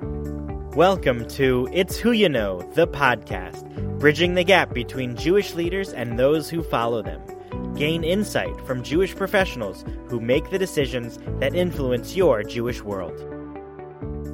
Welcome to It's Who You Know, the podcast, bridging the gap between Jewish leaders and those who follow them. Gain insight from Jewish professionals who make the decisions that influence your Jewish world.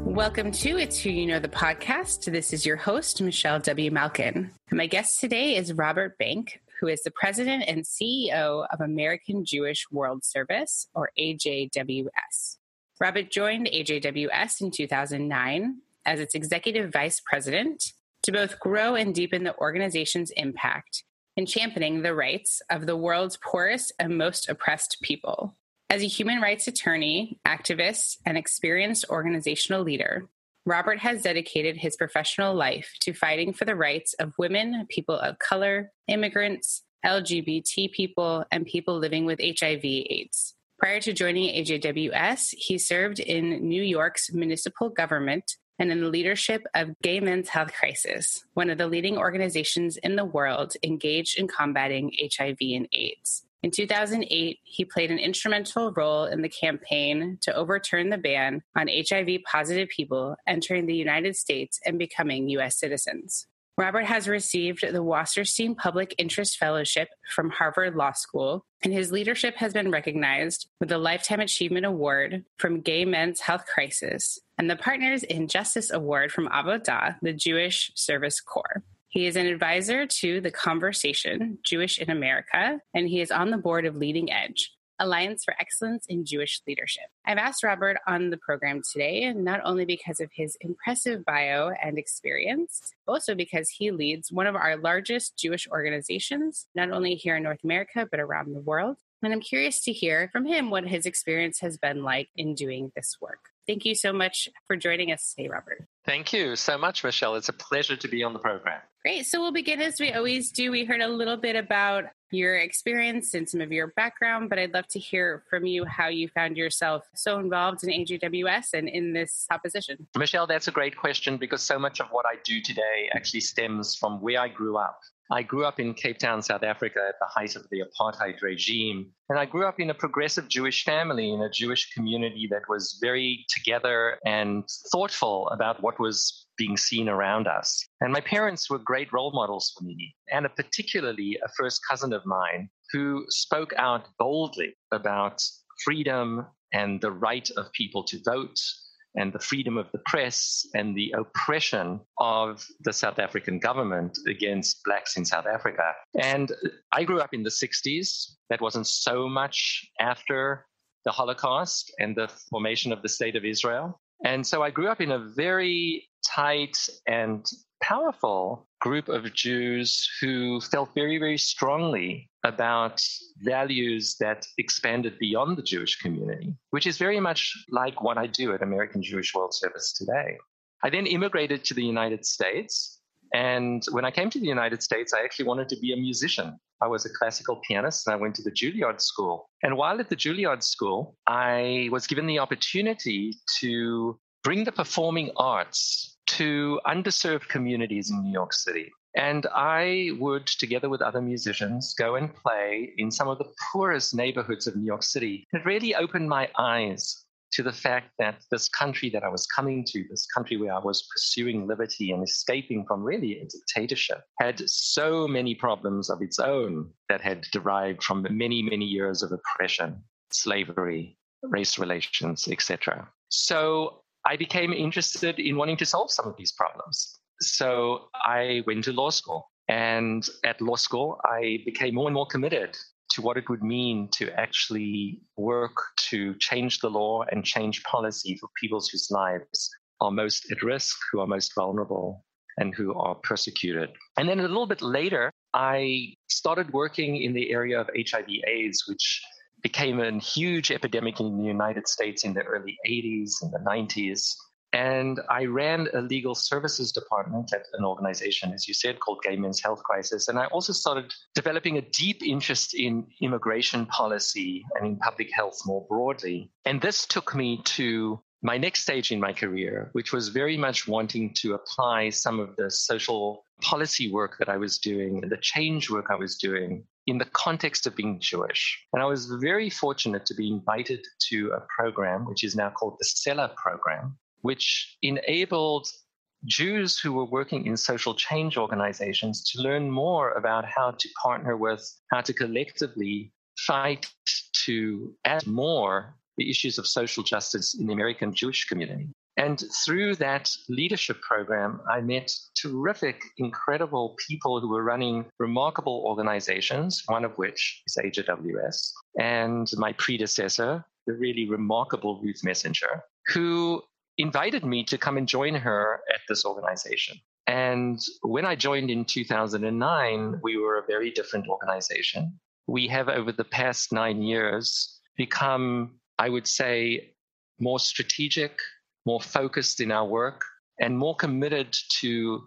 Welcome to It's Who You Know, the podcast. This is your host, Michelle W. Malkin. My guest today is Robert Bank, who is the president and CEO of American Jewish World Service, or AJWS. Robert joined AJWS in 2009 as its executive vice president to both grow and deepen the organization's impact in championing the rights of the world's poorest and most oppressed people. As a human rights attorney, activist, and experienced organizational leader, Robert has dedicated his professional life to fighting for the rights of women, people of color, immigrants, LGBT people, and people living with HIV/AIDS. Prior to joining AJWS, he served in New York's municipal government and in the leadership of Gay Men's Health Crisis, one of the leading organizations in the world engaged in combating HIV and AIDS. In 2008, he played an instrumental role in the campaign to overturn the ban on HIV positive people entering the United States and becoming U.S. citizens. Robert has received the Wasserstein Public Interest Fellowship from Harvard Law School, and his leadership has been recognized with the Lifetime Achievement Award from Gay Men's Health Crisis and the Partners in Justice Award from Avodah, the Jewish Service Corps. He is an advisor to The Conversation, Jewish in America, and he is on the board of Leading Edge, Alliance for Excellence in Jewish Leadership. I've asked Robert on the program today, not only because of his impressive bio and experience, but also because he leads one of our largest Jewish organizations, not only here in North America, but around the world. And I'm curious to hear from him what his experience has been like in doing this work. Thank you so much for joining us today, Robert. Thank you so much, Michelle. It's a pleasure to be on the program. Great. So we'll begin as we always do. We heard a little bit about your experience and some of your background, but I'd love to hear from you how you found yourself so involved in AJWS and in this opposition. Michelle, that's a great question because so much of what I do today actually stems from where I grew up. I grew up in Cape Town, South Africa at the height of the apartheid regime. And I grew up in a progressive Jewish family, in a Jewish community that was very together and thoughtful about what was being seen around us. And my parents were great role models for me, and a particularly a first cousin of mine who spoke out boldly about freedom and the right of people to vote and the freedom of the press and the oppression of the South African government against blacks in South Africa. And I grew up in the 60s. That wasn't so much after the Holocaust and the formation of the State of Israel. And so I grew up in a very tight and powerful group of Jews who felt very, very strongly about values that expanded beyond the Jewish community, which is very much like what I do at American Jewish World Service today. I then immigrated to the United States. And when I came to the United States, I actually wanted to be a musician. I was a classical pianist and I went to the Juilliard School. And while at the Juilliard School, I was given the opportunity to bring the performing arts to underserved communities in New York City. And I would, together with other musicians, go and play in some of the poorest neighborhoods of New York City. It really opened my eyes to the fact that this country that I was coming to, this country where I was pursuing liberty and escaping from really a dictatorship, had so many problems of its own that had derived from many, many years of oppression, slavery, race relations, etc. So I became interested in wanting to solve some of these problems. So I went to law school. And at law school, I became more and more committed to what it would mean to actually work to change the law and change policy for people whose lives are most at risk, who are most vulnerable, and who are persecuted. And then a little bit later, I started working in the area of HIV AIDS, which became a huge epidemic in the United States in the early 80s and the 90s. And I ran a legal services department at an organization, as you said, called Gay Men's Health Crisis. And I also started developing a deep interest in immigration policy and in public health more broadly. And this took me to my next stage in my career, which was very much wanting to apply some of the social policy work that I was doing, and the change work I was doing in the context of being Jewish. And I was very fortunate to be invited to a program which is now called the Selah Program, which enabled Jews who were working in social change organizations to learn more about how to partner with, how to collectively fight to add more the issues of social justice in the American Jewish community. And through that leadership program, I met terrific, incredible people who were running remarkable organizations, one of which is AJWS, and my predecessor, the really remarkable Ruth Messinger, who invited me to come and join her at this organization. And when I joined in 2009, we were a very different organization. We have, over the past nine years, become, I would say, more strategic, more focused in our work, and more committed to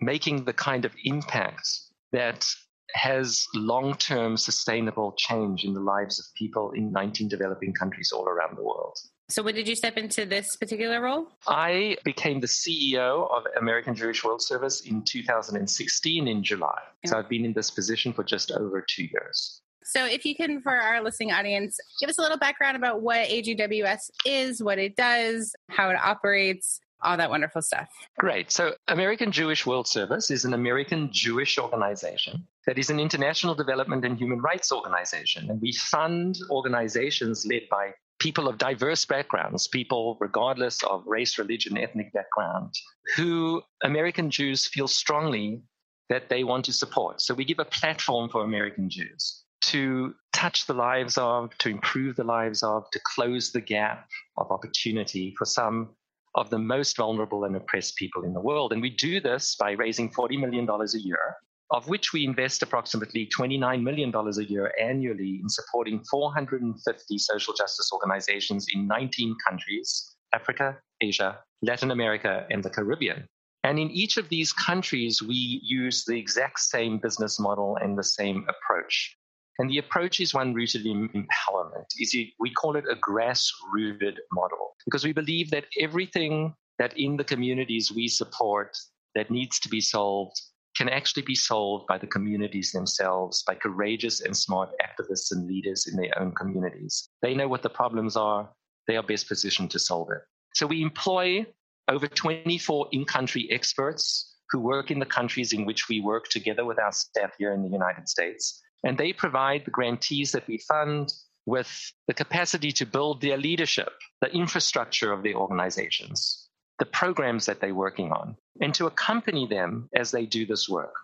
making the kind of impact that has long term sustainable change in the lives of people in 19 developing countries all around the world. So, when did you step into this particular role? I became the CEO of American Jewish World Service in 2016 in July. Yeah. So, I've been in this position for just over two years. So, if you can, for our listening audience, give us a little background about what AJWS is, what it does, how it operates, all that wonderful stuff. Great. So, American Jewish World Service is an American Jewish organization that is an international development and human rights organization. And we fund organizations led by people of diverse backgrounds, people regardless of race, religion, ethnic background, who American Jews feel strongly that they want to support. So we give a platform for American Jews to touch the lives of, to improve the lives of, to close the gap of opportunity for some of the most vulnerable and oppressed people in the world. And we do this by raising $40 million a year of which we invest approximately $29 million a year annually in supporting 450 social justice organizations in 19 countries Africa, Asia, Latin America, and the Caribbean. And in each of these countries, we use the exact same business model and the same approach. And the approach is one rooted in empowerment. Is it, we call it a grass-rooted model because we believe that everything that in the communities we support that needs to be solved can actually be solved by the communities themselves, by courageous and smart activists and leaders in their own communities. They know what the problems are, they are best positioned to solve it. So we employ over 24 in country experts who work in the countries in which we work together with our staff here in the United States. And they provide the grantees that we fund with the capacity to build their leadership, the infrastructure of their organizations, the programs that they're working on, and to accompany them as they do this work.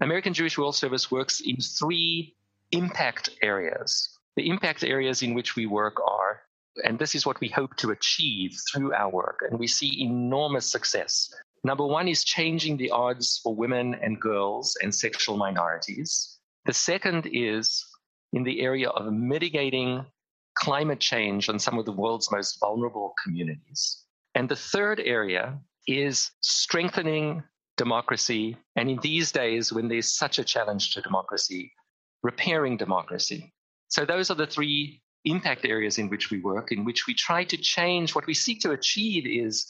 American Jewish World Service works in three impact areas. The impact areas in which we work are, and this is what we hope to achieve through our work, and we see enormous success. Number one is changing the odds for women and girls and sexual minorities. The second is in the area of mitigating climate change on some of the world's most vulnerable communities. And the third area is strengthening democracy. And in these days, when there's such a challenge to democracy, repairing democracy. So those are the three impact areas in which we work, in which we try to change. What we seek to achieve is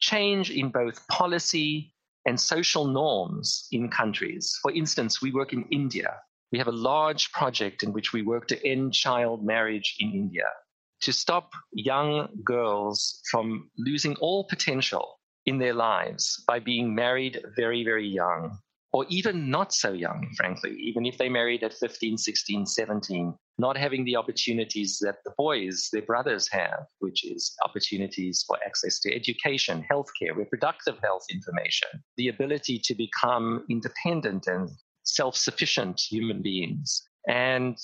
change in both policy and social norms in countries. For instance, we work in India. We have a large project in which we work to end child marriage in India to stop young girls from losing all potential in their lives by being married very, very young, or even not so young, frankly, even if they married at 15, 16, 17, not having the opportunities that the boys, their brothers have, which is opportunities for access to education, healthcare, reproductive health information, the ability to become independent and self sufficient human beings. And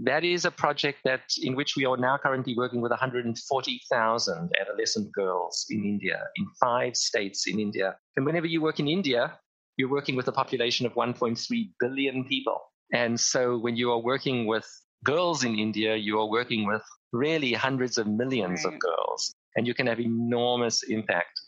that is a project that in which we are now currently working with 140,000 adolescent girls in India, in five states in India. And whenever you work in India, you're working with a population of 1.3 billion people. And so when you are working with girls in India, you are working with really hundreds of millions of girls, and you can have enormous impact.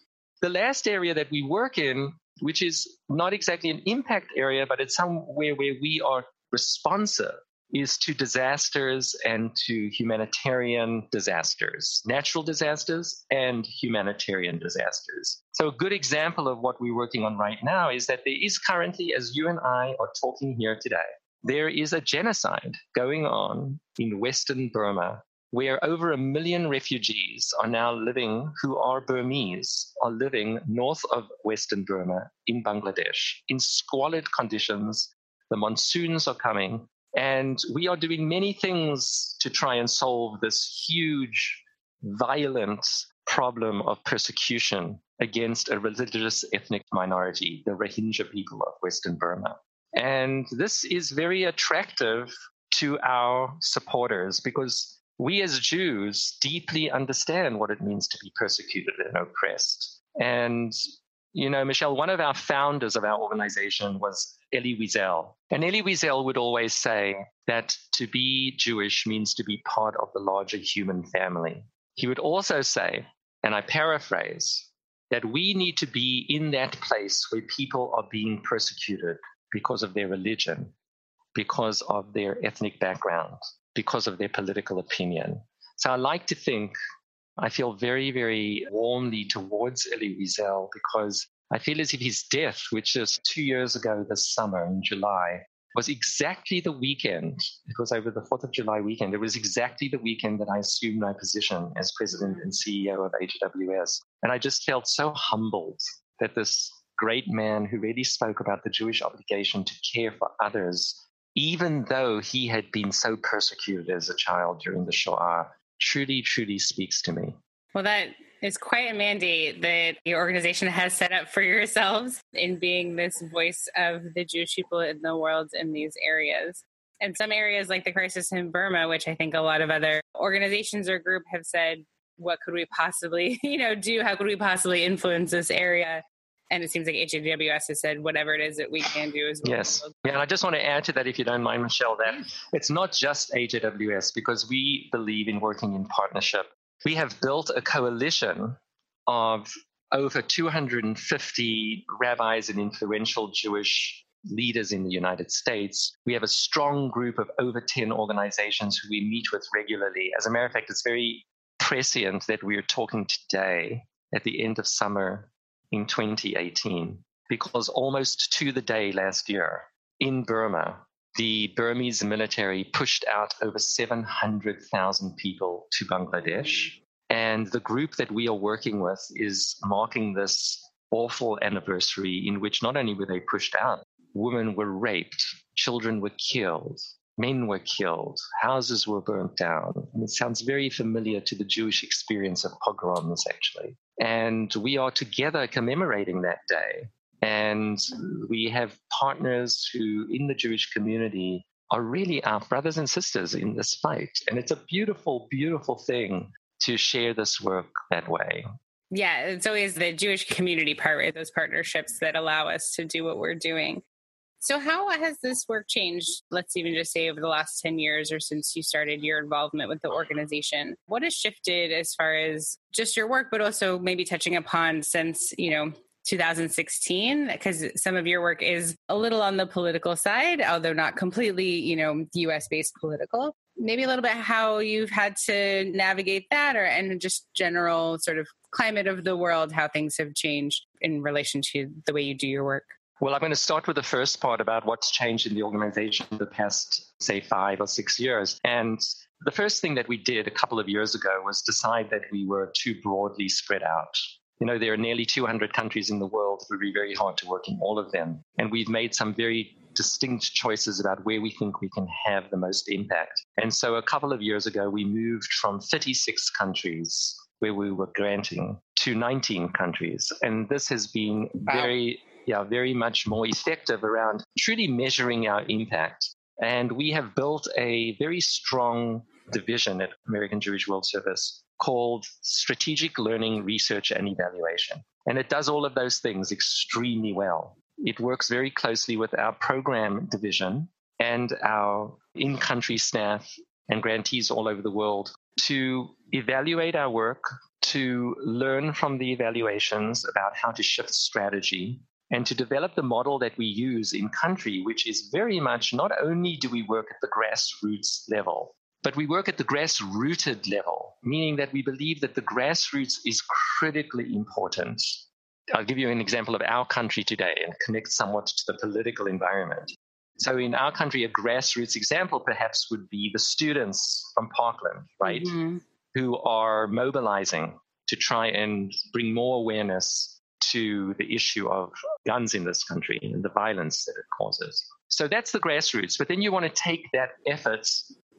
The last area that we work in, which is not exactly an impact area, but it's somewhere where we are responsive is to disasters and to humanitarian disasters, natural disasters and humanitarian disasters. So, a good example of what we're working on right now is that there is currently, as you and I are talking here today, there is a genocide going on in Western Burma where over a million refugees are now living, who are Burmese, are living north of Western Burma in Bangladesh in squalid conditions. The monsoons are coming, and we are doing many things to try and solve this huge, violent problem of persecution against a religious ethnic minority, the Rohingya people of Western Burma. And this is very attractive to our supporters because we as Jews deeply understand what it means to be persecuted and oppressed. And, you know, Michelle, one of our founders of our organization was Elie Wiesel. And Elie Wiesel would always say that to be Jewish means to be part of the larger human family. He would also say, and I paraphrase, that we need to be in that place where people are being persecuted because of their religion, because of their ethnic background, because of their political opinion. So I like to think, I feel very, very warmly towards Elie Wiesel because I feel as if his death, which is two years ago this summer in July, was exactly the weekend. It was over the 4th of July weekend. It was exactly the weekend that I assumed my position as president and CEO of AJWS. And I just felt so humbled that this great man who really spoke about the Jewish obligation to care for others, even though he had been so persecuted as a child during the Shoah, truly, truly speaks to me. Well, that is quite a mandate that your organization has set up for yourselves in being this voice of the Jewish people in the world in these areas. And some areas like the crisis in Burma, which I think a lot of other organizations or group have said, what could we possibly, you know, do? How could we possibly influence this area? And it seems like AJWS has said whatever it is that we can do as well. Yes. Yeah, and I just want to add to that, if you don't mind, Michelle, that it's not just AJWS because we believe in working in partnership we have built a coalition of over 250 rabbis and influential Jewish leaders in the United States. We have a strong group of over 10 organizations who we meet with regularly. As a matter of fact, it's very prescient that we are talking today at the end of summer in 2018, because almost to the day last year in Burma, the Burmese military pushed out over 700,000 people to Bangladesh. And the group that we are working with is marking this awful anniversary in which not only were they pushed out, women were raped, children were killed, men were killed, houses were burnt down. And it sounds very familiar to the Jewish experience of pogroms, actually. And we are together commemorating that day. And we have partners who, in the Jewish community, are really our brothers and sisters in this fight. And it's a beautiful, beautiful thing to share this work that way. Yeah, it's always the Jewish community part, right? Those partnerships that allow us to do what we're doing. So, how has this work changed? Let's even just say over the last 10 years or since you started your involvement with the organization. What has shifted as far as just your work, but also maybe touching upon since, you know, 2016 because some of your work is a little on the political side although not completely you know us based political maybe a little bit how you've had to navigate that or and just general sort of climate of the world how things have changed in relation to the way you do your work well, I'm going to start with the first part about what's changed in the organization in the past, say, five or six years. And the first thing that we did a couple of years ago was decide that we were too broadly spread out. You know, there are nearly 200 countries in the world. It would be very hard to work in all of them. And we've made some very distinct choices about where we think we can have the most impact. And so a couple of years ago, we moved from 36 countries where we were granting to 19 countries. And this has been very, yeah, very much more effective around truly measuring our impact. And we have built a very strong division at American Jewish World Service called Strategic Learning, Research, and Evaluation. And it does all of those things extremely well. It works very closely with our program division and our in country staff and grantees all over the world to evaluate our work, to learn from the evaluations about how to shift strategy, and to develop the model that we use in country, which is very much not only do we work at the grassroots level, but we work at the grass rooted level, meaning that we believe that the grassroots is critically important. I'll give you an example of our country today and connect somewhat to the political environment. So in our country, a grassroots example perhaps would be the students from Parkland, right? Mm-hmm. Who are mobilizing to try and bring more awareness to the issue of guns in this country and the violence that it causes. So that's the grassroots. But then you want to take that effort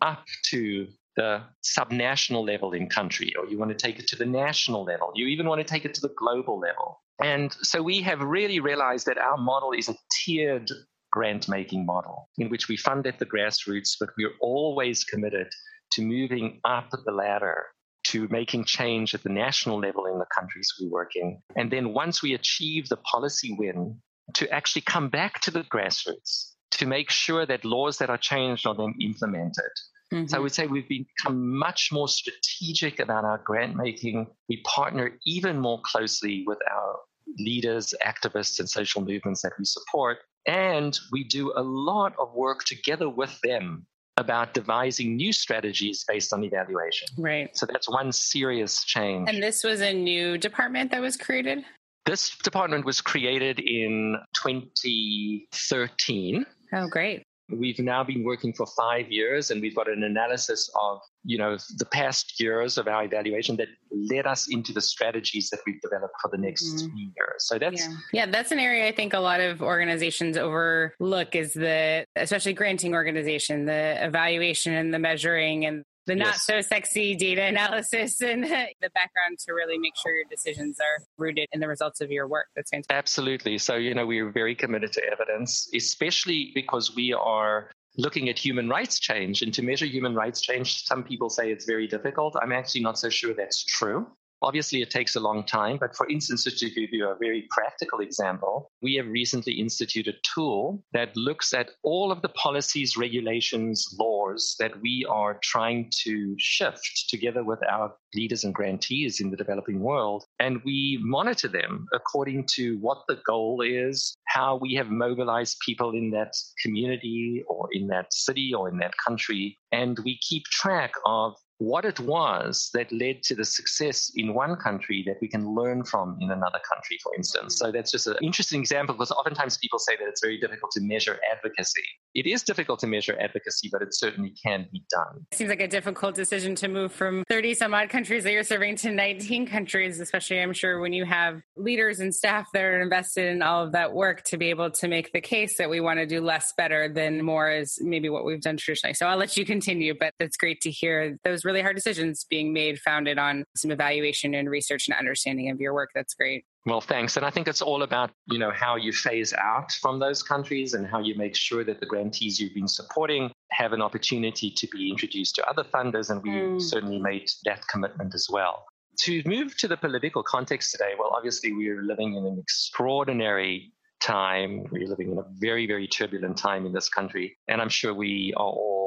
up to the subnational level in country, or you want to take it to the national level. You even want to take it to the global level. And so we have really realized that our model is a tiered grant making model in which we fund at the grassroots, but we're always committed to moving up the ladder to making change at the national level in the countries we work in. And then once we achieve the policy win, to actually come back to the grassroots to make sure that laws that are changed are then implemented. Mm-hmm. So I would say we've become much more strategic about our grant making. We partner even more closely with our leaders, activists, and social movements that we support. And we do a lot of work together with them about devising new strategies based on evaluation. Right. So that's one serious change. And this was a new department that was created? This department was created in 2013. Oh, great. We've now been working for five years, and we've got an analysis of you know the past years of our evaluation that led us into the strategies that we've developed for the next mm-hmm. years. So that's yeah. yeah, that's an area I think a lot of organizations overlook is the especially granting organization the evaluation and the measuring and the not yes. so sexy data analysis and the background to really make sure your decisions are rooted in the results of your work. That's fantastic. Absolutely. So, you know, we're very committed to evidence, especially because we are looking at human rights change. And to measure human rights change, some people say it's very difficult. I'm actually not so sure that's true. Obviously, it takes a long time, but for instance, to give you a very practical example, we have recently instituted a tool that looks at all of the policies, regulations, laws that we are trying to shift together with our leaders and grantees in the developing world. And we monitor them according to what the goal is, how we have mobilized people in that community or in that city or in that country. And we keep track of what it was that led to the success in one country that we can learn from in another country, for instance. So mm. that's just an interesting example because oftentimes people say that it's very difficult to measure advocacy. It is difficult to measure advocacy, but it certainly can be done. It seems like a difficult decision to move from 30 some odd countries that you're serving to 19 countries, especially I'm sure when you have leaders and staff that are invested in all of that work to be able to make the case that we want to do less better than more is maybe what we've done traditionally. So I'll let you continue, but that's great to hear those really hard decisions being made founded on some evaluation and research and understanding of your work. That's great. Well, thanks. And I think it's all about, you know, how you phase out from those countries and how you make sure that the grantees you've been supporting have an opportunity to be introduced to other funders. And we mm. certainly made that commitment as well. To move to the political context today, well, obviously we're living in an extraordinary time. We're living in a very, very turbulent time in this country. And I'm sure we are all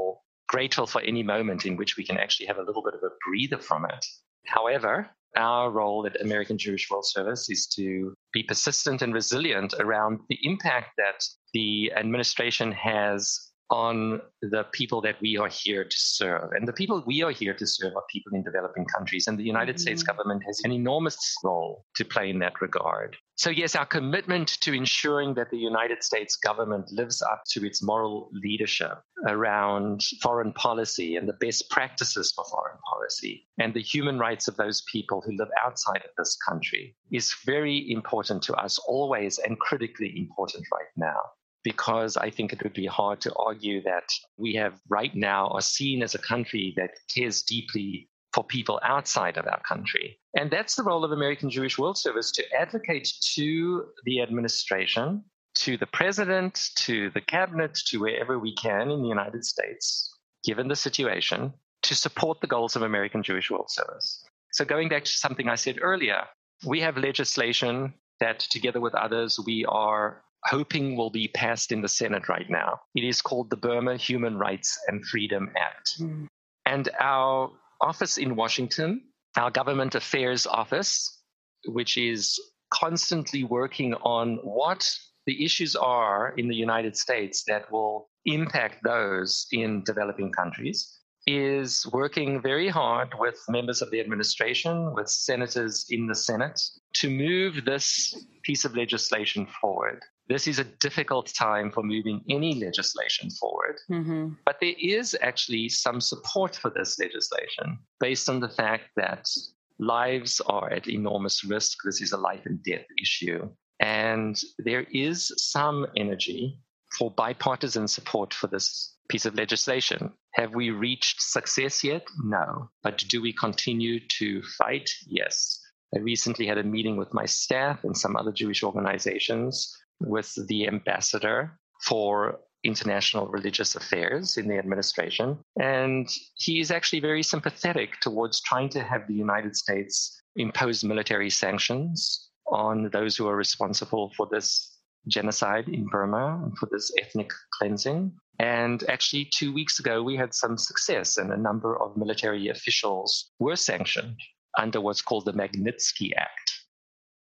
grateful for any moment in which we can actually have a little bit of a breather from it. However, our role at American Jewish World Service is to be persistent and resilient around the impact that the administration has on the people that we are here to serve. And the people we are here to serve are people in developing countries. And the United mm-hmm. States government has an enormous role to play in that regard. So, yes, our commitment to ensuring that the United States government lives up to its moral leadership around foreign policy and the best practices for foreign policy and the human rights of those people who live outside of this country is very important to us always and critically important right now because I think it would be hard to argue that we have right now are seen as a country that cares deeply for people outside of our country. And that's the role of American Jewish World Service to advocate to the administration, to the president, to the cabinet, to wherever we can in the United States, given the situation, to support the goals of American Jewish World Service. So, going back to something I said earlier, we have legislation that, together with others, we are hoping will be passed in the Senate right now. It is called the Burma Human Rights and Freedom Act. Mm. And our office in Washington, our government affairs office, which is constantly working on what the issues are in the United States that will impact those in developing countries, is working very hard with members of the administration, with senators in the Senate, to move this piece of legislation forward, this is a difficult time for moving any legislation forward. Mm-hmm. But there is actually some support for this legislation based on the fact that lives are at enormous risk. This is a life and death issue. And there is some energy for bipartisan support for this piece of legislation. Have we reached success yet? No. But do we continue to fight? Yes. I recently had a meeting with my staff and some other Jewish organizations with the ambassador for international religious affairs in the administration. And he is actually very sympathetic towards trying to have the United States impose military sanctions on those who are responsible for this genocide in Burma and for this ethnic cleansing. And actually, two weeks ago, we had some success, and a number of military officials were sanctioned under what's called the Magnitsky Act.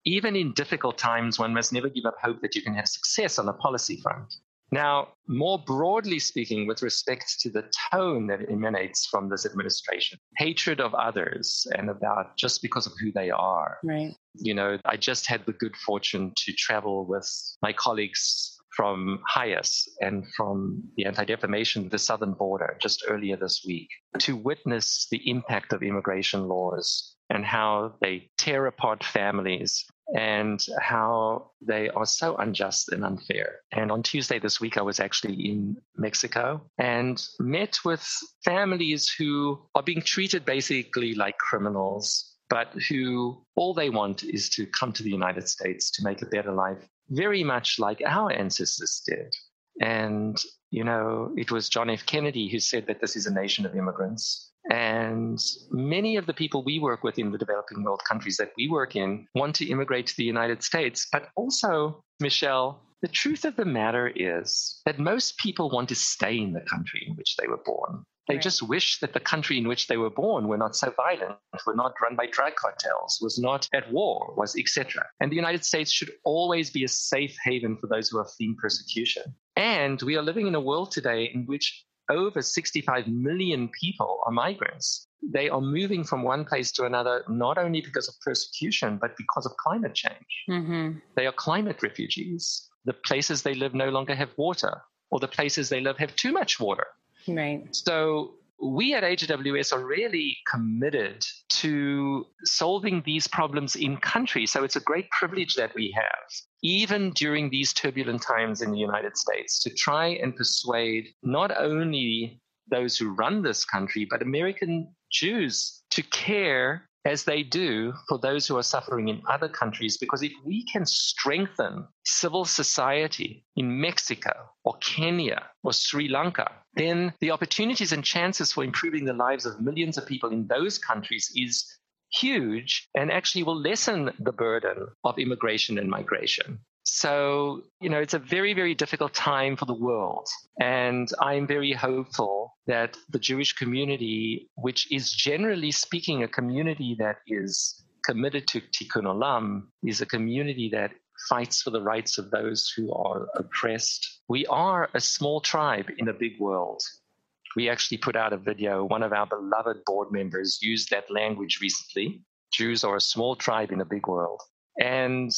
Even in difficult times, one must never give up hope that you can have success on the policy front. Now, more broadly speaking, with respect to the tone that emanates from this administration, hatred of others and about just because of who they are. Right. You know, I just had the good fortune to travel with my colleagues from HIAS and from the Anti Defamation, the southern border, just earlier this week, to witness the impact of immigration laws and how they apart families and how they are so unjust and unfair. And on Tuesday this week, I was actually in Mexico and met with families who are being treated basically like criminals, but who all they want is to come to the United States to make a better life, very much like our ancestors did. And, you know, it was John F. Kennedy who said that this is a nation of immigrants. And many of the people we work with in the developing world countries that we work in want to immigrate to the United States. But also, Michelle, the truth of the matter is that most people want to stay in the country in which they were born. They right. just wish that the country in which they were born were not so violent, were not run by drug cartels, was not at war, was etc. And the United States should always be a safe haven for those who are fleeing persecution. And we are living in a world today in which over 65 million people are migrants. They are moving from one place to another, not only because of persecution, but because of climate change. Mm-hmm. They are climate refugees. The places they live no longer have water, or the places they live have too much water. Right. So we at AJWS are really committed to solving these problems in country. So it's a great privilege that we have even during these turbulent times in the United States, to try and persuade not only those who run this country, but American Jews to care as they do for those who are suffering in other countries. Because if we can strengthen civil society in Mexico or Kenya or Sri Lanka, then the opportunities and chances for improving the lives of millions of people in those countries is huge and actually will lessen the burden of immigration and migration. So, you know, it's a very, very difficult time for the world. And I'm very hopeful that the Jewish community, which is generally speaking a community that is committed to tikkun olam, is a community that fights for the rights of those who are oppressed. We are a small tribe in a big world we actually put out a video. One of our beloved board members used that language recently. Jews are a small tribe in a big world. And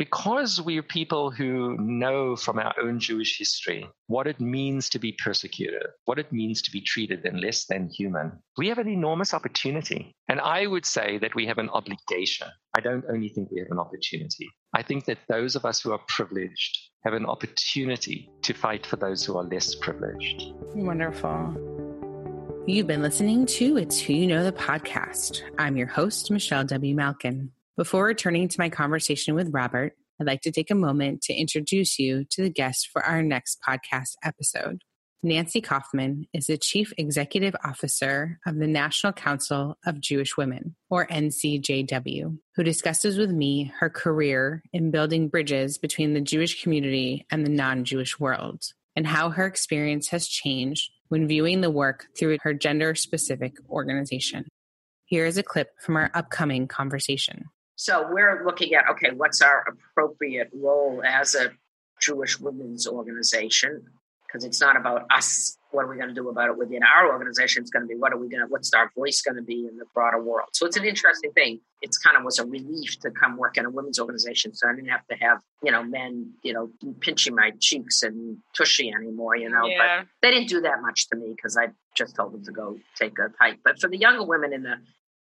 because we're people who know from our own Jewish history what it means to be persecuted, what it means to be treated and less than human, we have an enormous opportunity. And I would say that we have an obligation. I don't only think we have an opportunity. I think that those of us who are privileged have an opportunity to fight for those who are less privileged. Wonderful. You've been listening to It's Who You Know the podcast. I'm your host, Michelle W. Malkin. Before returning to my conversation with Robert, I'd like to take a moment to introduce you to the guest for our next podcast episode. Nancy Kaufman is the Chief Executive Officer of the National Council of Jewish Women, or NCJW, who discusses with me her career in building bridges between the Jewish community and the non Jewish world, and how her experience has changed when viewing the work through her gender specific organization. Here is a clip from our upcoming conversation. So we're looking at okay, what's our appropriate role as a Jewish women's organization? Because it's not about us what are we going to do about it within our organization? It's going to be what are we going to, what's our voice going to be in the broader world? So it's an interesting thing. It's kind of was a relief to come work in a women's organization. So I didn't have to have, you know, men, you know, pinching my cheeks and tushy anymore, you know, Yeah. but they didn't do that much to me because I just told them to go take a hike. But for the younger women in the,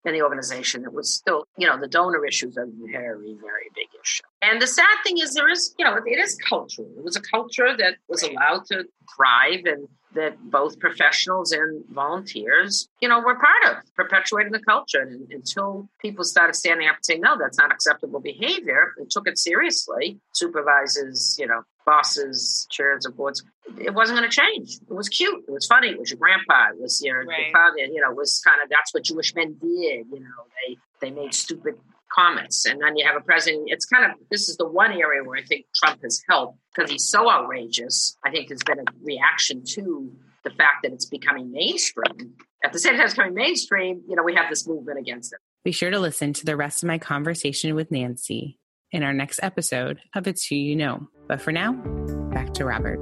in the organization, it was still, you know, the donor issues are very, very big issue. And the sad thing is, there is, you know, it is cultural. It was a culture that was allowed to thrive and that both professionals and volunteers, you know, were part of perpetuating the culture. And until people started standing up and saying, no, that's not acceptable behavior, and took it seriously, supervisors, you know, bosses, chairs of boards, it wasn't going to change. It was cute. It was funny. It was your grandpa. It was your, Right. your father. You know, it was kind of that's what Jewish men did. You know, they they made stupid comments, and then you have a president. It's kind of this is the one area where I think Trump has helped because he's so outrageous. I think there's been a reaction to the fact that it's becoming mainstream. At the same time, it's becoming mainstream. You know, we have this movement against it. Be sure to listen to the rest of my conversation with Nancy in our next episode of It's Who You Know. But for now, back to Robert.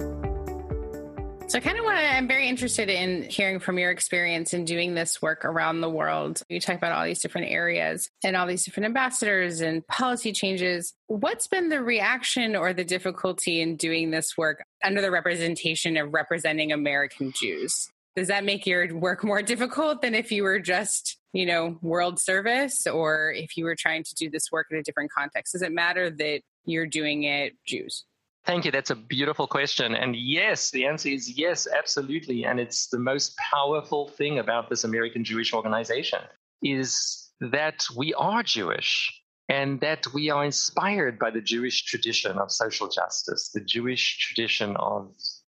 So I kind of want to, I'm very interested in hearing from your experience in doing this work around the world. You talk about all these different areas and all these different ambassadors and policy changes. What's been the reaction or the difficulty in doing this work under the representation of representing American Jews? Does that make your work more difficult than if you were just, you know, world service or if you were trying to do this work in a different context? Does it matter that you're doing it Jews? Thank you. That's a beautiful question. And yes, the answer is yes, absolutely. And it's the most powerful thing about this American Jewish organization is that we are Jewish and that we are inspired by the Jewish tradition of social justice, the Jewish tradition of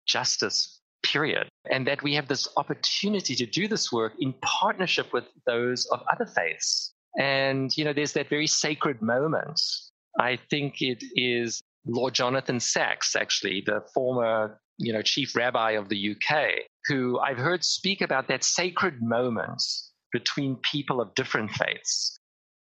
justice, period. And that we have this opportunity to do this work in partnership with those of other faiths. And, you know, there's that very sacred moment. I think it is Lord Jonathan Sacks, actually, the former you know, chief rabbi of the UK, who I've heard speak about that sacred moment between people of different faiths.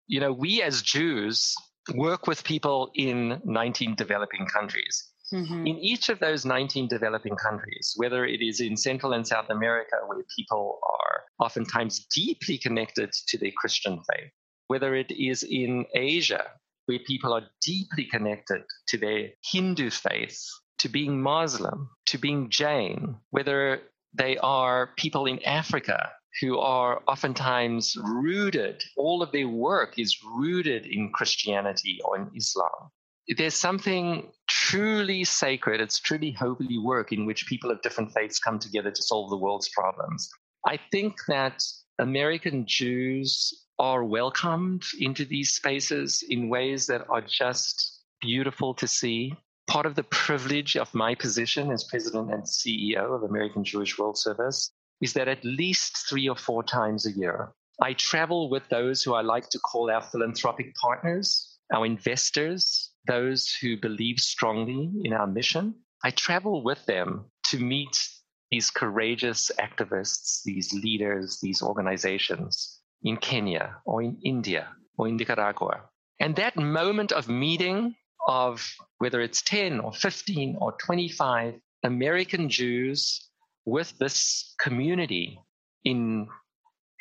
You know, we as Jews work with people in 19 developing countries. Mm-hmm. In each of those 19 developing countries, whether it is in Central and South America, where people are oftentimes deeply connected to their Christian faith, whether it is in Asia, where people are deeply connected to their Hindu faith, to being Muslim, to being Jain, whether they are people in Africa who are oftentimes rooted, all of their work is rooted in Christianity or in Islam. There's something truly sacred, it's truly holy work in which people of different faiths come together to solve the world's problems. I think that American Jews are welcomed into these spaces in ways that are just beautiful to see. Part of the privilege of my position as president and CEO of American Jewish World Service is that at least three or four times a year, I travel with those who I like to call our philanthropic partners, our investors, those who believe strongly in our mission. I travel with them to meet these courageous activists, these leaders, these organizations in Kenya or in India or in Nicaragua. And that moment of meeting of whether it's 10 or 15 or 25 American Jews with this community in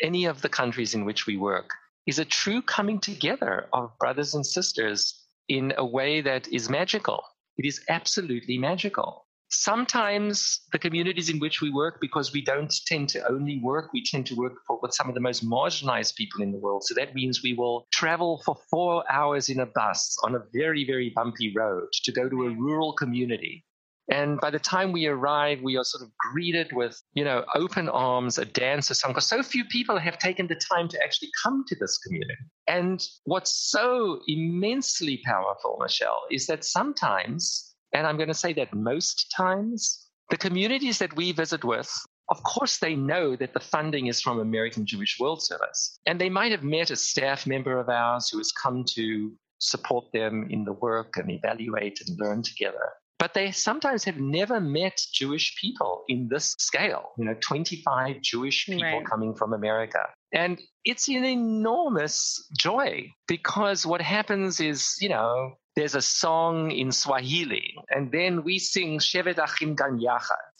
any of the countries in which we work is a true coming together of brothers and sisters in a way that is magical. It is absolutely magical. Sometimes the communities in which we work, because we don't tend to only work, we tend to work for, with some of the most marginalized people in the world. So that means we will travel for four hours in a bus on a very, very bumpy road to go to a rural community. And by the time we arrive, we are sort of greeted with, you know, open arms, a dance or something, because so few people have taken the time to actually come to this community. And what's so immensely powerful, Michelle, is that sometimes and I'm going to say that most times, the communities that we visit with, of course, they know that the funding is from American Jewish World Service. And they might have met a staff member of ours who has come to support them in the work and evaluate and learn together. But they sometimes have never met Jewish people in this scale, you know, 25 Jewish people Right. coming from America. And it's an enormous joy because what happens is, you know, there's a song in Swahili, and then we sing Shevet Achim Gam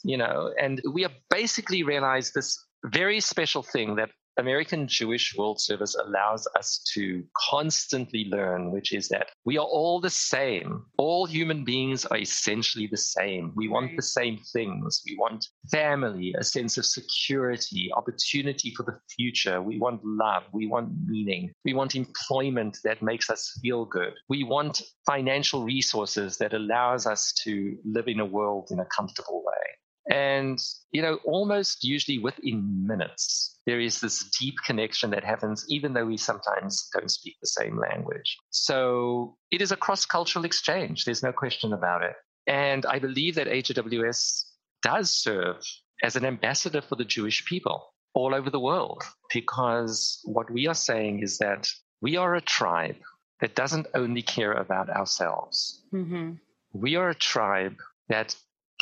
you know, and we have basically realized this very special thing that American Jewish World Service allows us to constantly learn, which is that we are all the same. All human beings are essentially the same. We want the same things. We want family, a sense of security, opportunity for the future. We want love. We want meaning. We want employment that makes us feel good. We want financial resources that allows us to live in a world in a comfortable way. And, you know, almost usually within minutes, there is this deep connection that happens, even though we sometimes don't speak the same language. So it is a cross cultural exchange. There's no question about it. And I believe that AJWS does serve as an ambassador for the Jewish people all over the world, because what we are saying is that we are a tribe that doesn't only care about ourselves. Mm-hmm. We are a tribe that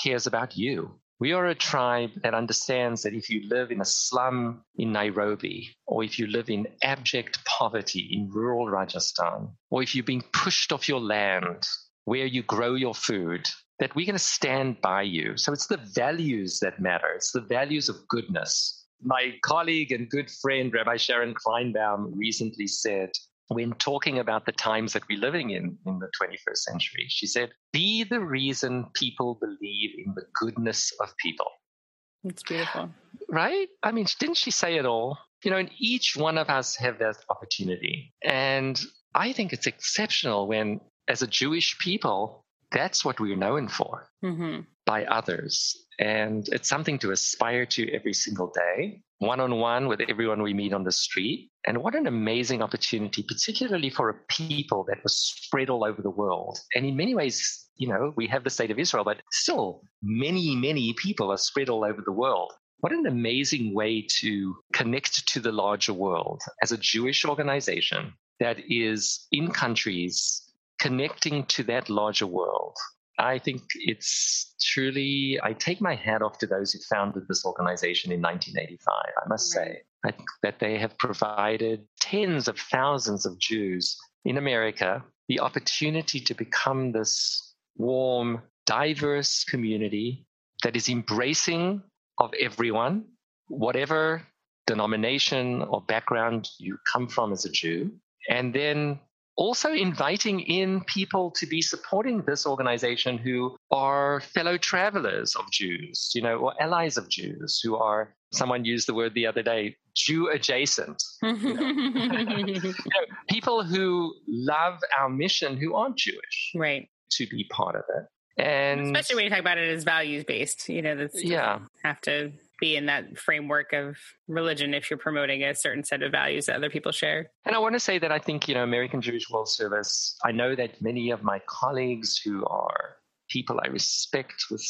cares about you we are a tribe that understands that if you live in a slum in Nairobi, or if you live in abject poverty in rural Rajasthan, or if you've been pushed off your land where you grow your food, that we're going to stand by you. So it's the values that matter, it's the values of goodness. My colleague and good friend, Rabbi Sharon Kleinbaum, recently said, when talking about the times that we're living in in the 21st century. She said, Be the reason people believe in the goodness of people. It's beautiful. Right? I mean, didn't she say it all? You know, and each one of us have that opportunity. And I think it's exceptional when, as a Jewish people, that's what we're known for mm-hmm. By others. And it's something to aspire to every single day, one on one with everyone we meet on the street. And what an amazing opportunity, particularly for a people that was spread all over the world. And in many ways, you know, we have the state of Israel, but still many, many people are spread all over the world. What an amazing way to connect to the larger world as a Jewish organization that is in countries connecting to that larger world I think it's truly, I take my hat off to those who founded this organization in 1985. I must right. say, I think that they have provided tens of thousands of Jews in America the opportunity to become this warm, diverse community that is embracing of everyone, whatever denomination or background you come from as a Jew, and then also inviting in people to be supporting this organization who are fellow travelers of Jews, you know, or allies of Jews who are, someone used the word the other day, Jew adjacent. You know? you know, people who love our mission who aren't Jewish. Right. To be part of it. And especially when you talk about it as values based, you know, that's yeah, have to be in that framework of religion if you're promoting a certain set of values that other people share. And I want to say that I think, you know, American Jewish World Service, I know that many of my colleagues who are people I respect with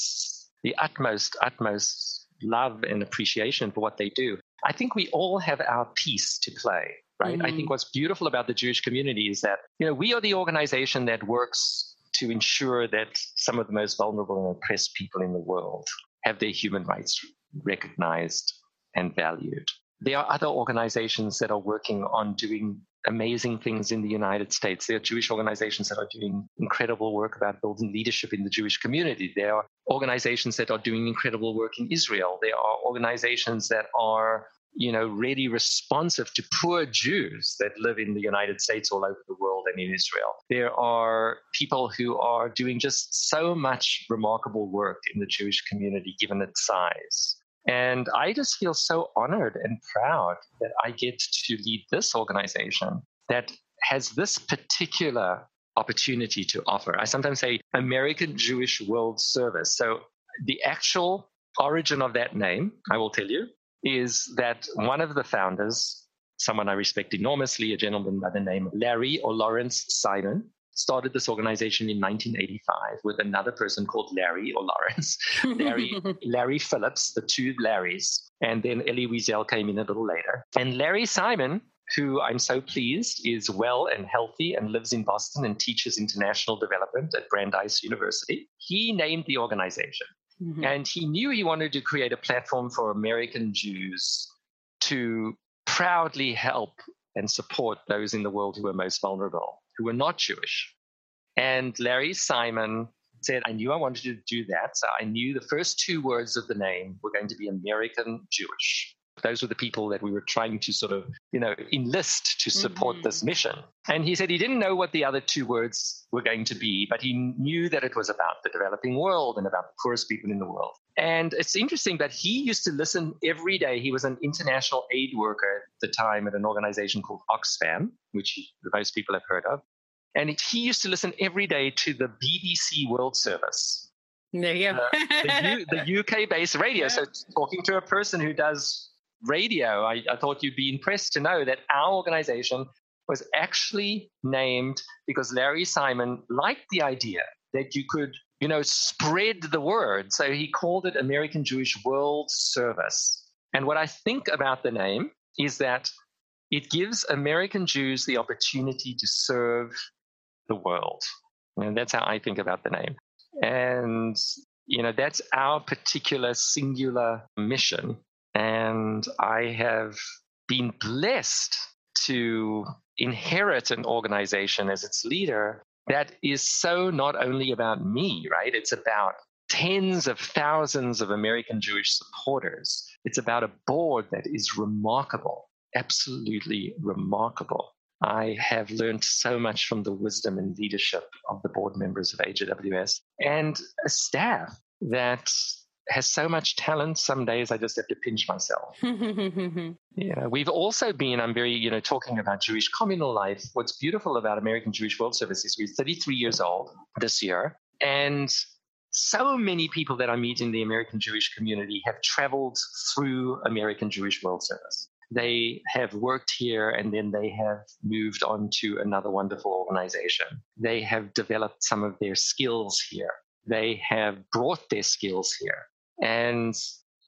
the utmost, utmost love and appreciation for what they do. I think we all have our piece to play, right? Mm-hmm. I think mm-hmm. what's beautiful about the Jewish community is that, you know, we are the organization that works to ensure that some of the most vulnerable and oppressed people in the world have their human rights recognized and valued. There are other organizations that are working on doing amazing things in the United States. There are Jewish organizations that are doing incredible work about building leadership in the Jewish community. There are organizations that are doing incredible work in Israel. There are organizations that are you know, really responsive to poor Jews that live in the United States, all over the world, and in Israel. There are people who are doing just so much remarkable work in the Jewish community, given its size. And I just feel so honored and proud that I get to lead this organization that has this particular opportunity to offer. I sometimes say American Jewish World Service. So the actual origin of that name, I will tell you, is that one of the founders, someone I respect enormously, a gentleman by the name of Larry or Lawrence Simon, started this organization in 1985 with another person called Larry or Lawrence, Larry, Larry Phillips, the two Larrys. And then Elie Wiesel came in a little later. And Larry Simon, who I'm so pleased is well and healthy and lives in Boston and teaches international development at Brandeis University, he named the organization. Mm-hmm. And he knew he wanted to create a platform for American Jews to proudly help and support those in the world who were most vulnerable, who were not Jewish. And Larry Simon said, I knew I wanted to do that. So I knew the first two words of the name were going to be American Jewish. Those were the people that we were trying to sort of, you know, enlist to support mm-hmm. this mission. And he said he didn't know what the other two words were going to be, but he knew that it was about the developing world and about the poorest people in the world. And it's interesting that he used to listen every day. He was an international aid worker at the time at an organization called Oxfam, which most people have heard of. And he used to listen every day to the BBC World Service. There you go. uh, the, the UK based radio. Yeah. So, talking to a person who does radio, I, I thought you'd be impressed to know that our organization was actually named because Larry Simon liked the idea that you could, you know, spread the word. So he called it American Jewish World Service. And what I think about the name is that it gives American Jews the opportunity to serve the world. And that's how I think about the name. And, you know, that's our particular singular mission and I have been blessed to inherit an organization as its leader that is so not only about me, right? It's about tens of thousands of American Jewish supporters. It's about a board that is remarkable, absolutely remarkable. I have learned so much from the wisdom and leadership of the board members of AJWS and a staff that has so much talent. Some days I just have to pinch myself. yeah, we've also been. I'm very, you know, talking about Jewish communal life. What's beautiful about American Jewish World Service is we're 33 years old this year, and so many people that I meet in the American Jewish community have traveled through American Jewish World Service. They have worked here and then they have moved on to another wonderful organization. They have developed some of their skills here. They have brought their skills here. And,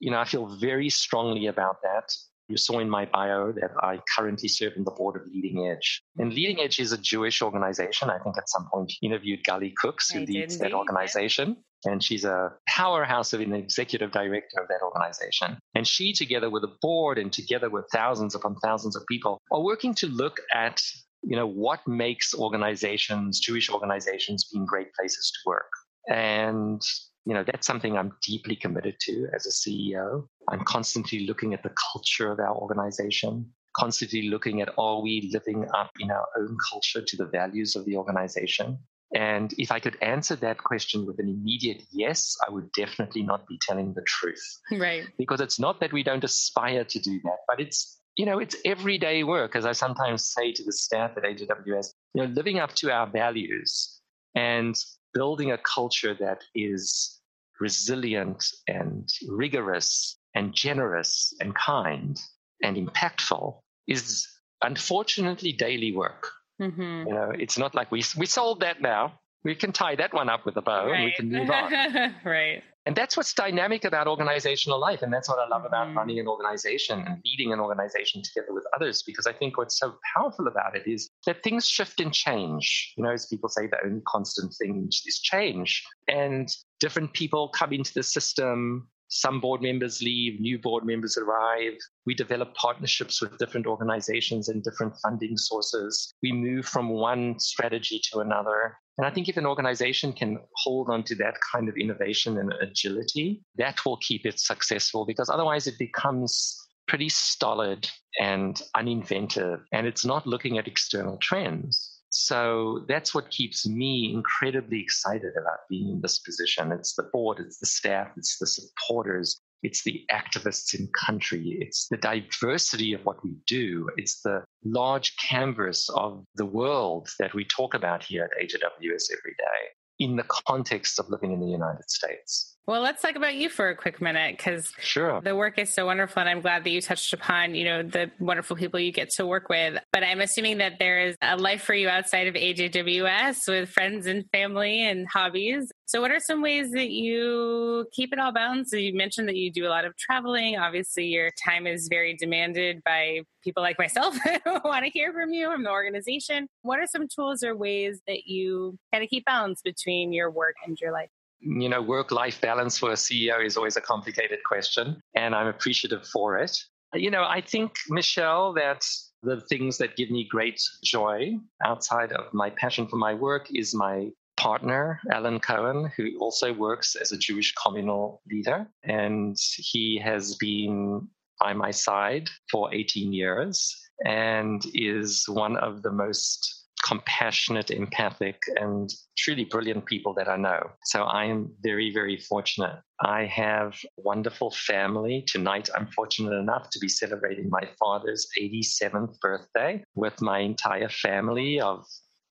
you know, I feel very strongly about that. You saw in my bio that I currently serve in the board of Leading Edge. And Leading Edge is a Jewish organization. I think at some point interviewed Gali Cooks, who I leads that organization. And she's a powerhouse of an executive director of that organization. And she, together with the board and together with thousands upon thousands of people, are working to look at you know what makes organizations jewish organizations being great places to work and you know that's something i'm deeply committed to as a ceo i'm constantly looking at the culture of our organization constantly looking at are we living up in our own culture to the values of the organization? And if i could answer that question with an immediate yes i would definitely not be telling the truth. Right. Because it's not that we don't aspire to do that but it's you know it's everyday work as i sometimes say to the staff at AJWS you know living up to our values and building a culture that is resilient and rigorous and generous and kind and impactful is unfortunately daily work. Mm-hmm. You know, it's not like we we solved that now. We can tie that one up with a bow right. and we can move on. right. And that's what's dynamic about organizational life. And that's what I love about mm-hmm. running an organization and leading an organization together with others, because I think what's so powerful about it is that things shift and change. You know, as people say, the only constant thing is change. And different people come into the system. Some board members leave, new board members arrive. We develop partnerships with different organizations and different funding sources. We move from one strategy to another. And I think if an organization can hold on to that kind of innovation and agility, that will keep it successful because otherwise it becomes pretty stolid and uninventive and it's not looking at external trends. So that's what keeps me incredibly excited about being in this position. It's the board, it's the staff, it's the supporters, it's the activists in country. It's the diversity of what we do. It's the large canvas of the world that we talk about here at AJWS every day in the context of living in the United States. Well, let's talk about you for a quick minute because sure. the work is so wonderful, and I'm glad that you touched upon, you know, the wonderful people you get to work with. But I'm assuming that there is a life for you outside of AJWS with friends and family and hobbies. So, what are some ways that you keep it all balanced? So you mentioned that you do a lot of traveling. Obviously, your time is very demanded by people like myself who want to hear from you from the organization. What are some tools or ways that you kind of keep balance between your work and your life? You know, work life balance for a CEO is always a complicated question, and I'm appreciative for it. You know, I think, Michelle, that the things that give me great joy outside of my passion for my work is my partner, Alan Cohen, who also works as a Jewish communal leader. And he has been by my side for 18 years and is one of the most compassionate, empathic, and truly brilliant people that I know. So I am very, very fortunate. I have wonderful family. Tonight, I'm fortunate enough to be celebrating my father's 87th birthday with my entire family of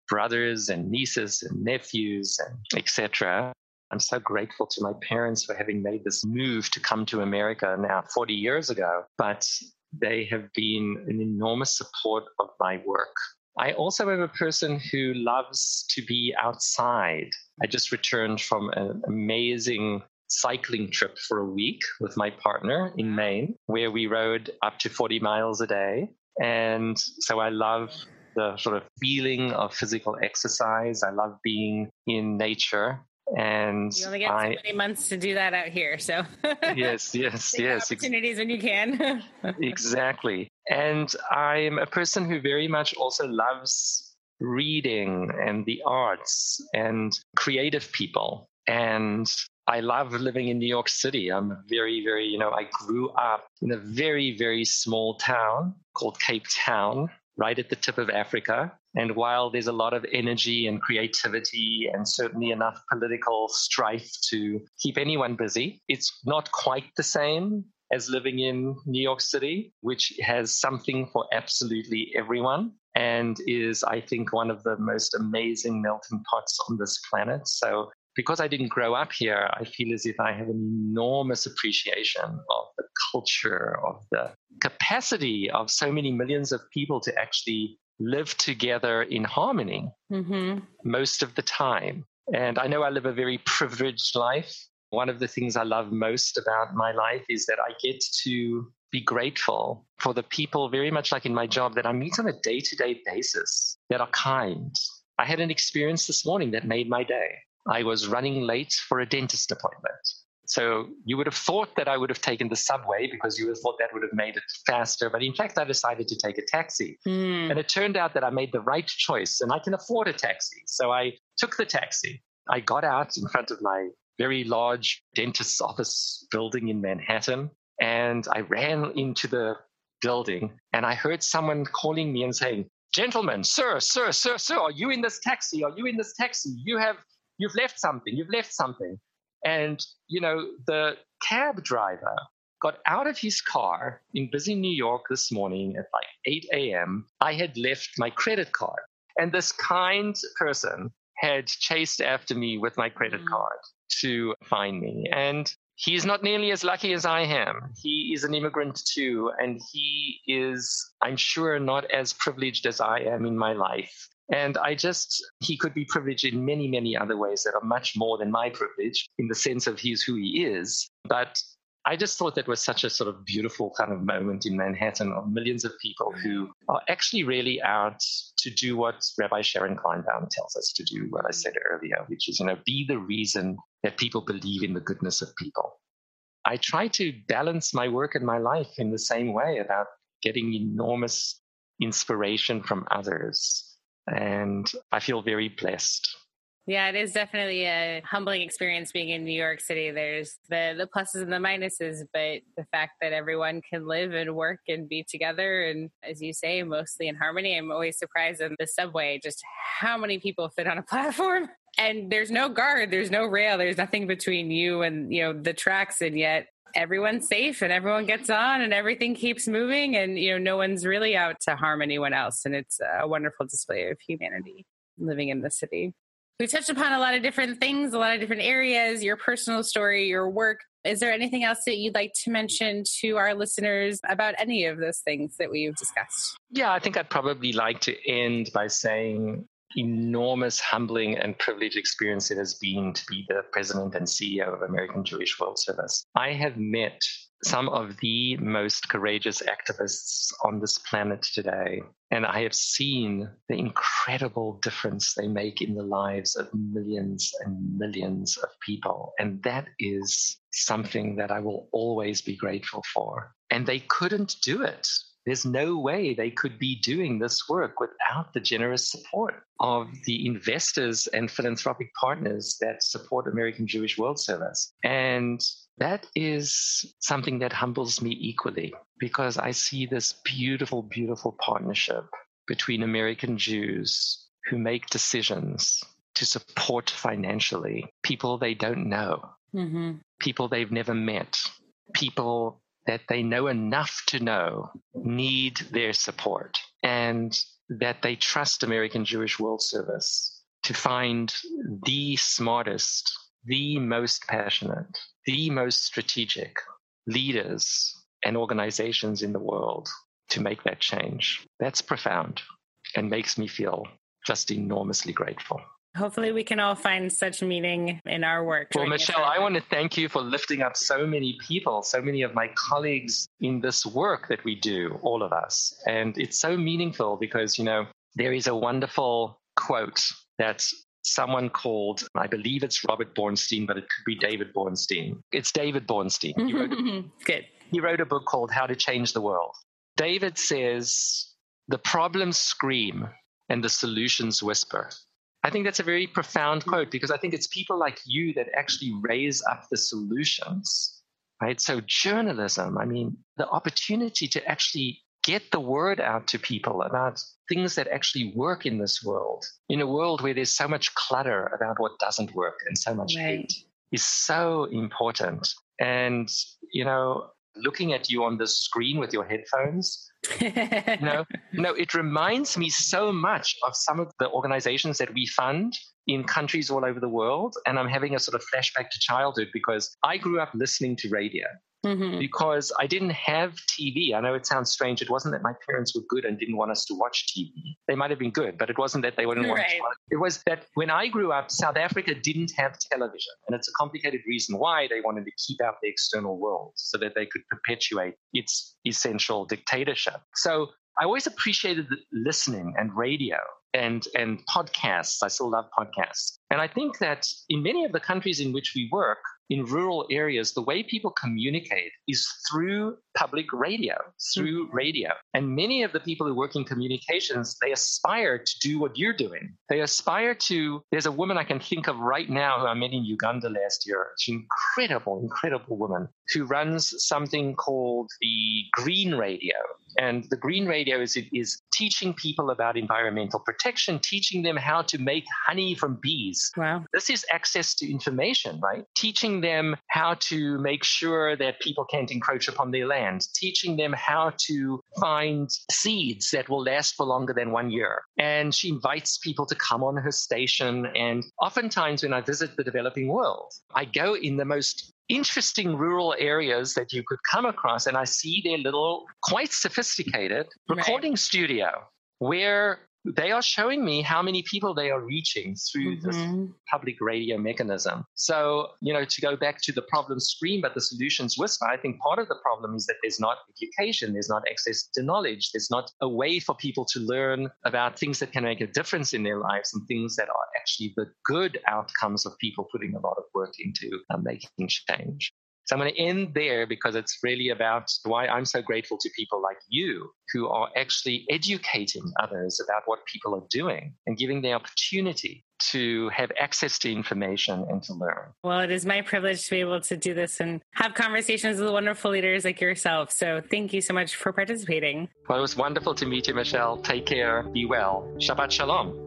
brothers and nieces and nephews and etc. I'm so grateful to my parents for having made this move to come to America now 40 years ago, but they have been an enormous support of my work. I also am a person who loves to be outside. I just returned from an amazing cycling trip for a week with my partner in Maine, where we rode up to 40 miles a day. And so I love the sort of feeling of physical exercise. I love being in nature. And you only get I, so many months to do that out here. So yes, yes, yes. Opportunities when you can. exactly. And I'm a person who very much also loves reading and the arts and creative people. And I love living in New York City. I'm very, very, you know, I grew up in a very, very small town called Cape Town, right at the tip of Africa. And while there's a lot of energy and creativity and certainly enough political strife to keep anyone busy, it's not quite the same as living in New York City, which has something for absolutely everyone and is, I think, one of the most amazing melting pots on this planet. So because I didn't grow up here, I feel as if I have an enormous appreciation of the culture, of the capacity of so many millions of people to actually live together in harmony mm-hmm. most of the time. And I know I live a very privileged life. One of the things I love most about my life is that I get to be grateful for the people, very much like in my job, that I meet on a day to day basis that are kind. I had an experience this morning that made my day. I was running late for a dentist appointment. So you would have thought that I would have taken the subway because you would have thought that would have made it faster. But in fact, I decided to take a taxi. Mm. And it turned out that I made the right choice and I can afford a taxi. So I took the taxi. I got out in front of my very large dentist's office building in Manhattan and I ran into the building and I heard someone calling me and saying, Gentlemen, sir, sir, sir, sir, are you in this taxi? Are you in this taxi? You have you've left something, you've left something. And, you know, the cab driver got out of his car in busy New York this morning at like 8 a.m. I had left my credit card. And this kind person had chased after me with my credit mm. card to find me. And he's not nearly as lucky as I am. He is an immigrant too, and he is, I'm sure, not as privileged as I am in my life. And I just, he could be privileged in many, many other ways that are much more than my privilege in the sense of he's who he is. But I just thought that was such a sort of beautiful kind of moment in Manhattan of millions of people who are actually really out to do what Rabbi Sharon Kleinbaum tells us to do, what I mm-hmm. said earlier, which is, you know, be the reason that people believe in the goodness of people. I try to balance my work and my life in the same way about getting enormous inspiration from others and I feel very blessed. Yeah, it is definitely a humbling experience being in New York City. There's the the pluses and the minuses, but the fact that everyone can live and work and be together and as you say, mostly in harmony. I'm always surprised in the subway just how many people fit on a platform. And there's no guard, there's no rail, there's nothing between you and, you know, the tracks and yet everyone's safe and everyone gets on and everything keeps moving and you know no one's really out to harm anyone else and it's a wonderful display of humanity living in the city we touched upon a lot of different things a lot of different areas your personal story your work is there anything else that you'd like to mention to our listeners about any of those things that we've discussed yeah i think i'd probably like to end by saying enormous humbling and privileged experience it has been to be the president and CEO of American Jewish World Service. I have met some of the most courageous activists on this planet today. And I have seen the incredible difference they make in the lives of millions and millions of people. And that is something that I will always be grateful for. And they couldn't do it. There's no way they could be doing this work without the generous support of the investors and philanthropic partners that support American Jewish World Service. And that is something that humbles me equally because I see this beautiful, beautiful partnership between American Jews who make decisions to support financially people they don't know, mm-hmm. people they've never met, people that they know enough to know need their support, and that they trust American Jewish World Service to find the smartest, the most passionate, the most strategic leaders and organizations in the world to make that change. That's profound and makes me feel just enormously grateful. Hopefully, we can all find such meaning in our work. Well, Michelle, I want to thank you for lifting up so many people, so many of my colleagues in this work that we do, all of us. And it's so meaningful because, you know, there is a wonderful quote that someone called, I believe it's Robert Bornstein, but it could be David Bornstein. It's David Bornstein. He wrote, Good. He wrote a book called How to Change the World. David says, The problems scream and the solutions whisper. I think that's a very profound quote because I think it's people like you that actually raise up the solutions, right? So, journalism, I mean, the opportunity to actually get the word out to people about things that actually work in this world, in a world where there's so much clutter about what doesn't work and so much right. hate, is so important. And, you know, looking at you on the screen with your headphones, you know, no, it reminds me so much of some of the organizations that we fund in countries all over the world. And I'm having a sort of flashback to childhood because I grew up listening to radio mm-hmm. because I didn't have TV. I know it sounds strange. It wasn't that my parents were good and didn't want us to watch TV. They might have been good, but it wasn't that they wouldn't right. want to watch. It was that when I grew up, South Africa didn't have television. And it's a complicated reason why they wanted to keep out the external world so that they could perpetuate its essential dictatorship. So I always appreciated listening and radio and and podcasts. I still love podcasts. And I think that in many of the countries in which we work, in rural areas, the way people communicate is through public radio, through mm-hmm. radio. And many of the people who work in communications, they aspire to do what you're doing. They aspire to, there's a woman I can think of right now who I met in Uganda last year. She's an incredible, incredible woman who runs something called the Green Radio. And the Green Radio is, is teaching people about environmental protection, teaching them how to make honey from bees. Wow. This is access to information, right? Teaching them how to make sure that people can't encroach upon their land, teaching them how to find seeds that will last for longer than one year. And she invites people to come on her station. And oftentimes, when I visit the developing world, I go in the most interesting rural areas that you could come across. And I see their little, quite sophisticated recording right. studio where they are showing me how many people they are reaching through mm-hmm. this public radio mechanism. So, you know, to go back to the problem screen, but the solutions whisper, I think part of the problem is that there's not education, there's not access to knowledge, there's not a way for people to learn about things that can make a difference in their lives and things that are actually the good outcomes of people putting a lot of work into uh, making change. So I'm going to end there because it's really about why I'm so grateful to people like you who are actually educating others about what people are doing and giving the opportunity to have access to information and to learn. Well, it is my privilege to be able to do this and have conversations with wonderful leaders like yourself. So thank you so much for participating. Well, it was wonderful to meet you, Michelle. Take care. Be well. Shabbat Shalom.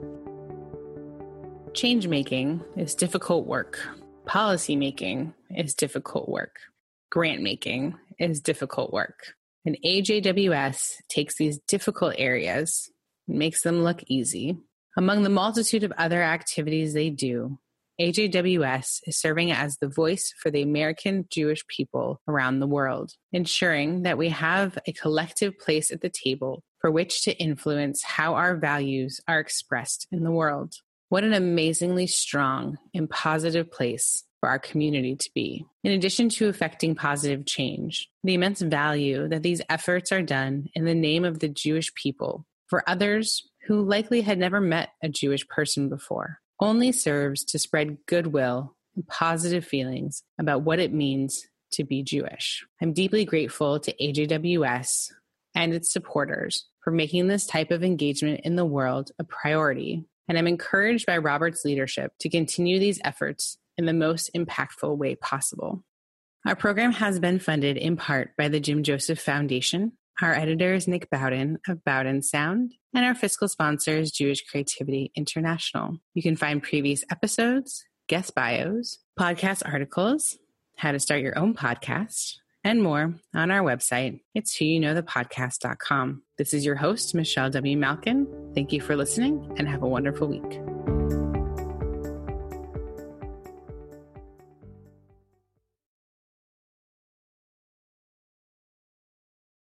Change making is difficult work Policy making is difficult work. Grant making is difficult work. And AJWS takes these difficult areas and makes them look easy. Among the multitude of other activities they do, AJWS is serving as the voice for the American Jewish people around the world, ensuring that we have a collective place at the table for which to influence how our values are expressed in the world. What an amazingly strong and positive place for our community to be. In addition to affecting positive change, the immense value that these efforts are done in the name of the Jewish people for others who likely had never met a Jewish person before only serves to spread goodwill and positive feelings about what it means to be Jewish. I'm deeply grateful to AJWS and its supporters for making this type of engagement in the world a priority. And I'm encouraged by Robert's leadership to continue these efforts in the most impactful way possible. Our program has been funded in part by the Jim Joseph Foundation. Our editor is Nick Bowden of Bowden Sound, and our fiscal sponsor is Jewish Creativity International. You can find previous episodes, guest bios, podcast articles, how to start your own podcast, and more on our website. It's whoyouknowthepodcast.com. This is your host, Michelle W. Malkin. Thank you for listening and have a wonderful week.